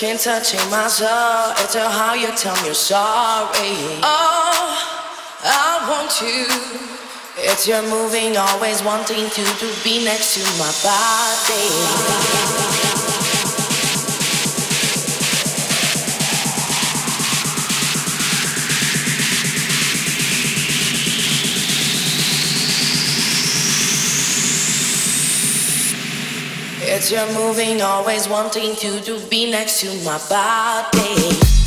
skin touching my soul. It's how you tell me you're sorry. Oh, I want you. It's your moving, always wanting to, to be next to my body. It's your moving, always wanting to, to be next to my body.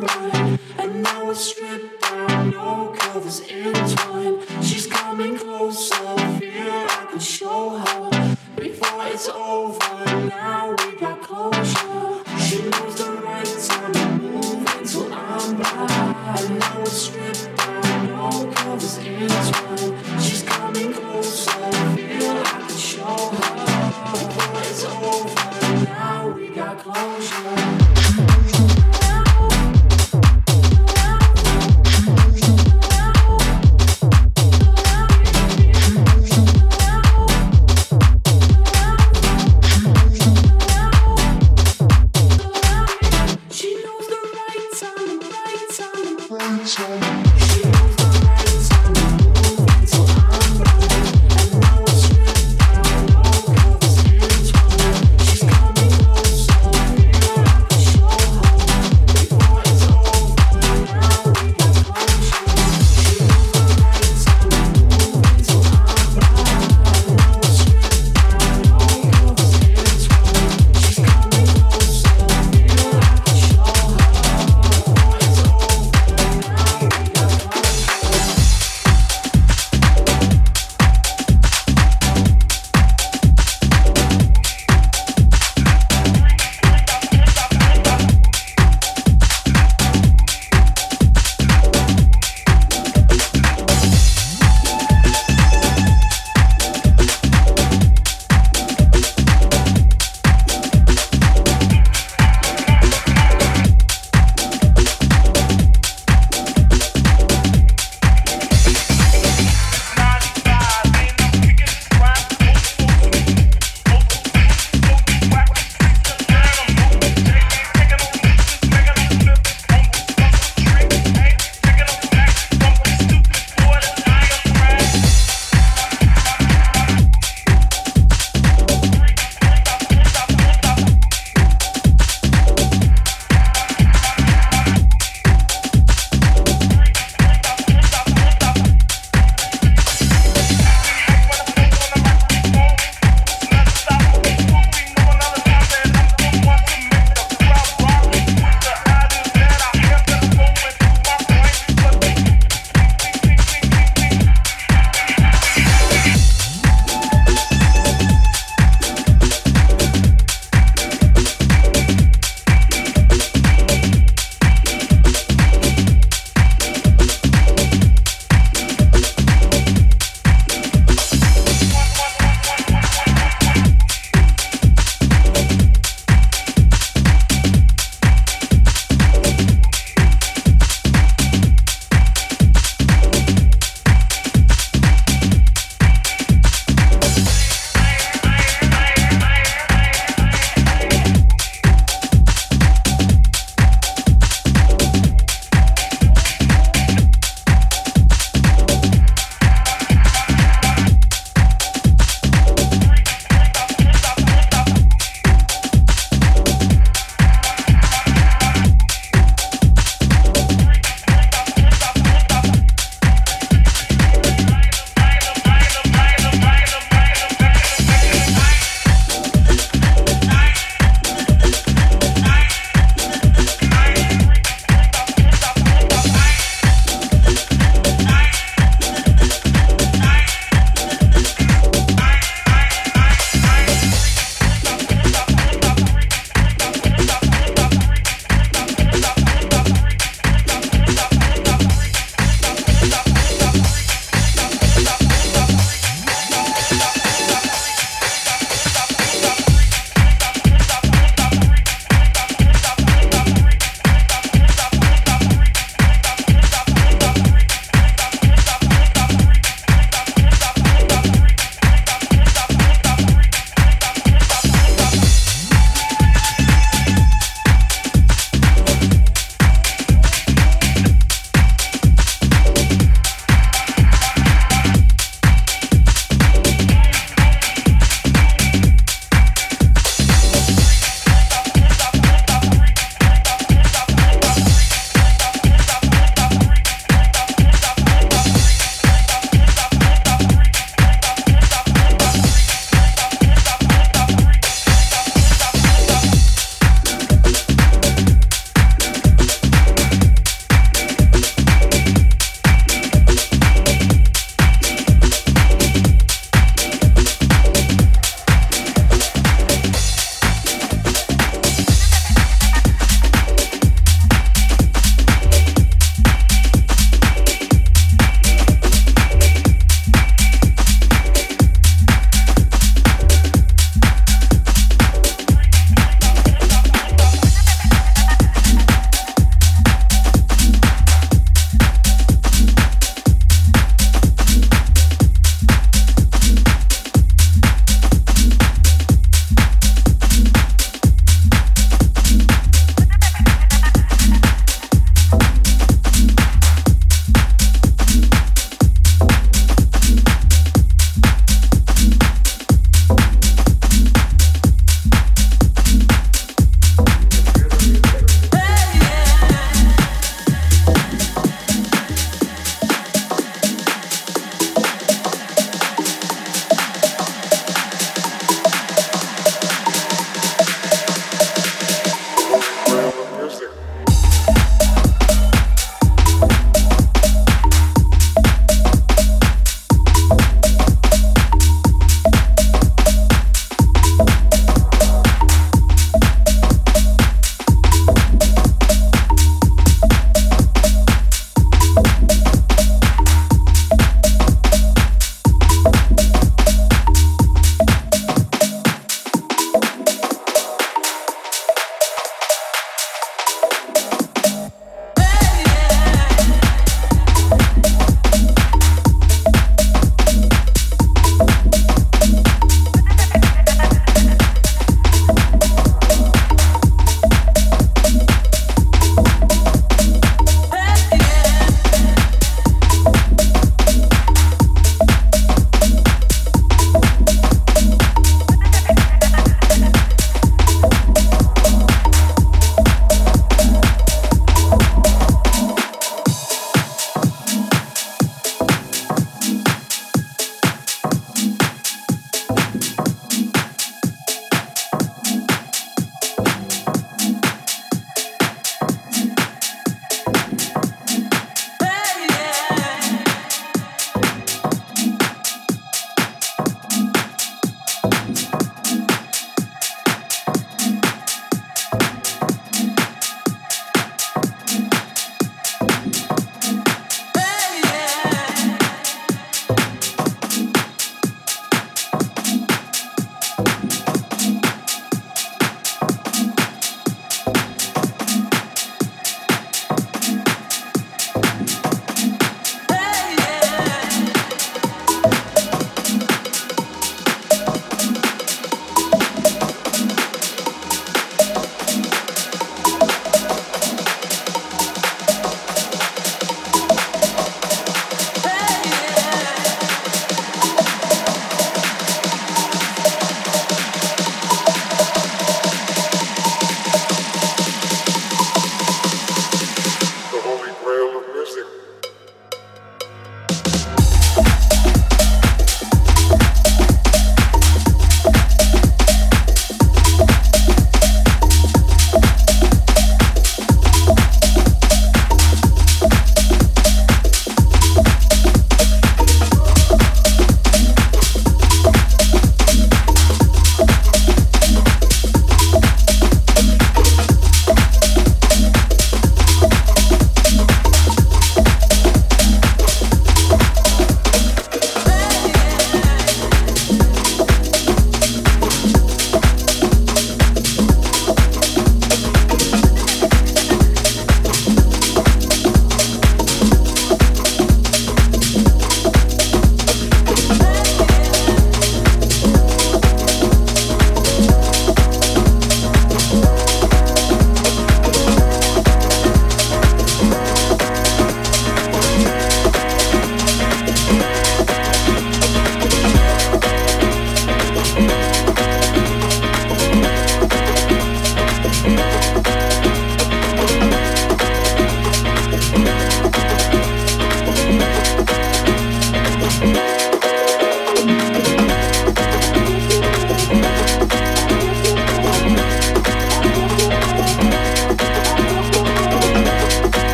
online. And now it's stripped down, no colors time. She's coming closer, feel I could show her. Before it's over, now we got closure. She knows the right time to move until I'm by. And now it's stripped down, no colors time. She's coming closer, feel I could show her. Before it's over, now we got closure.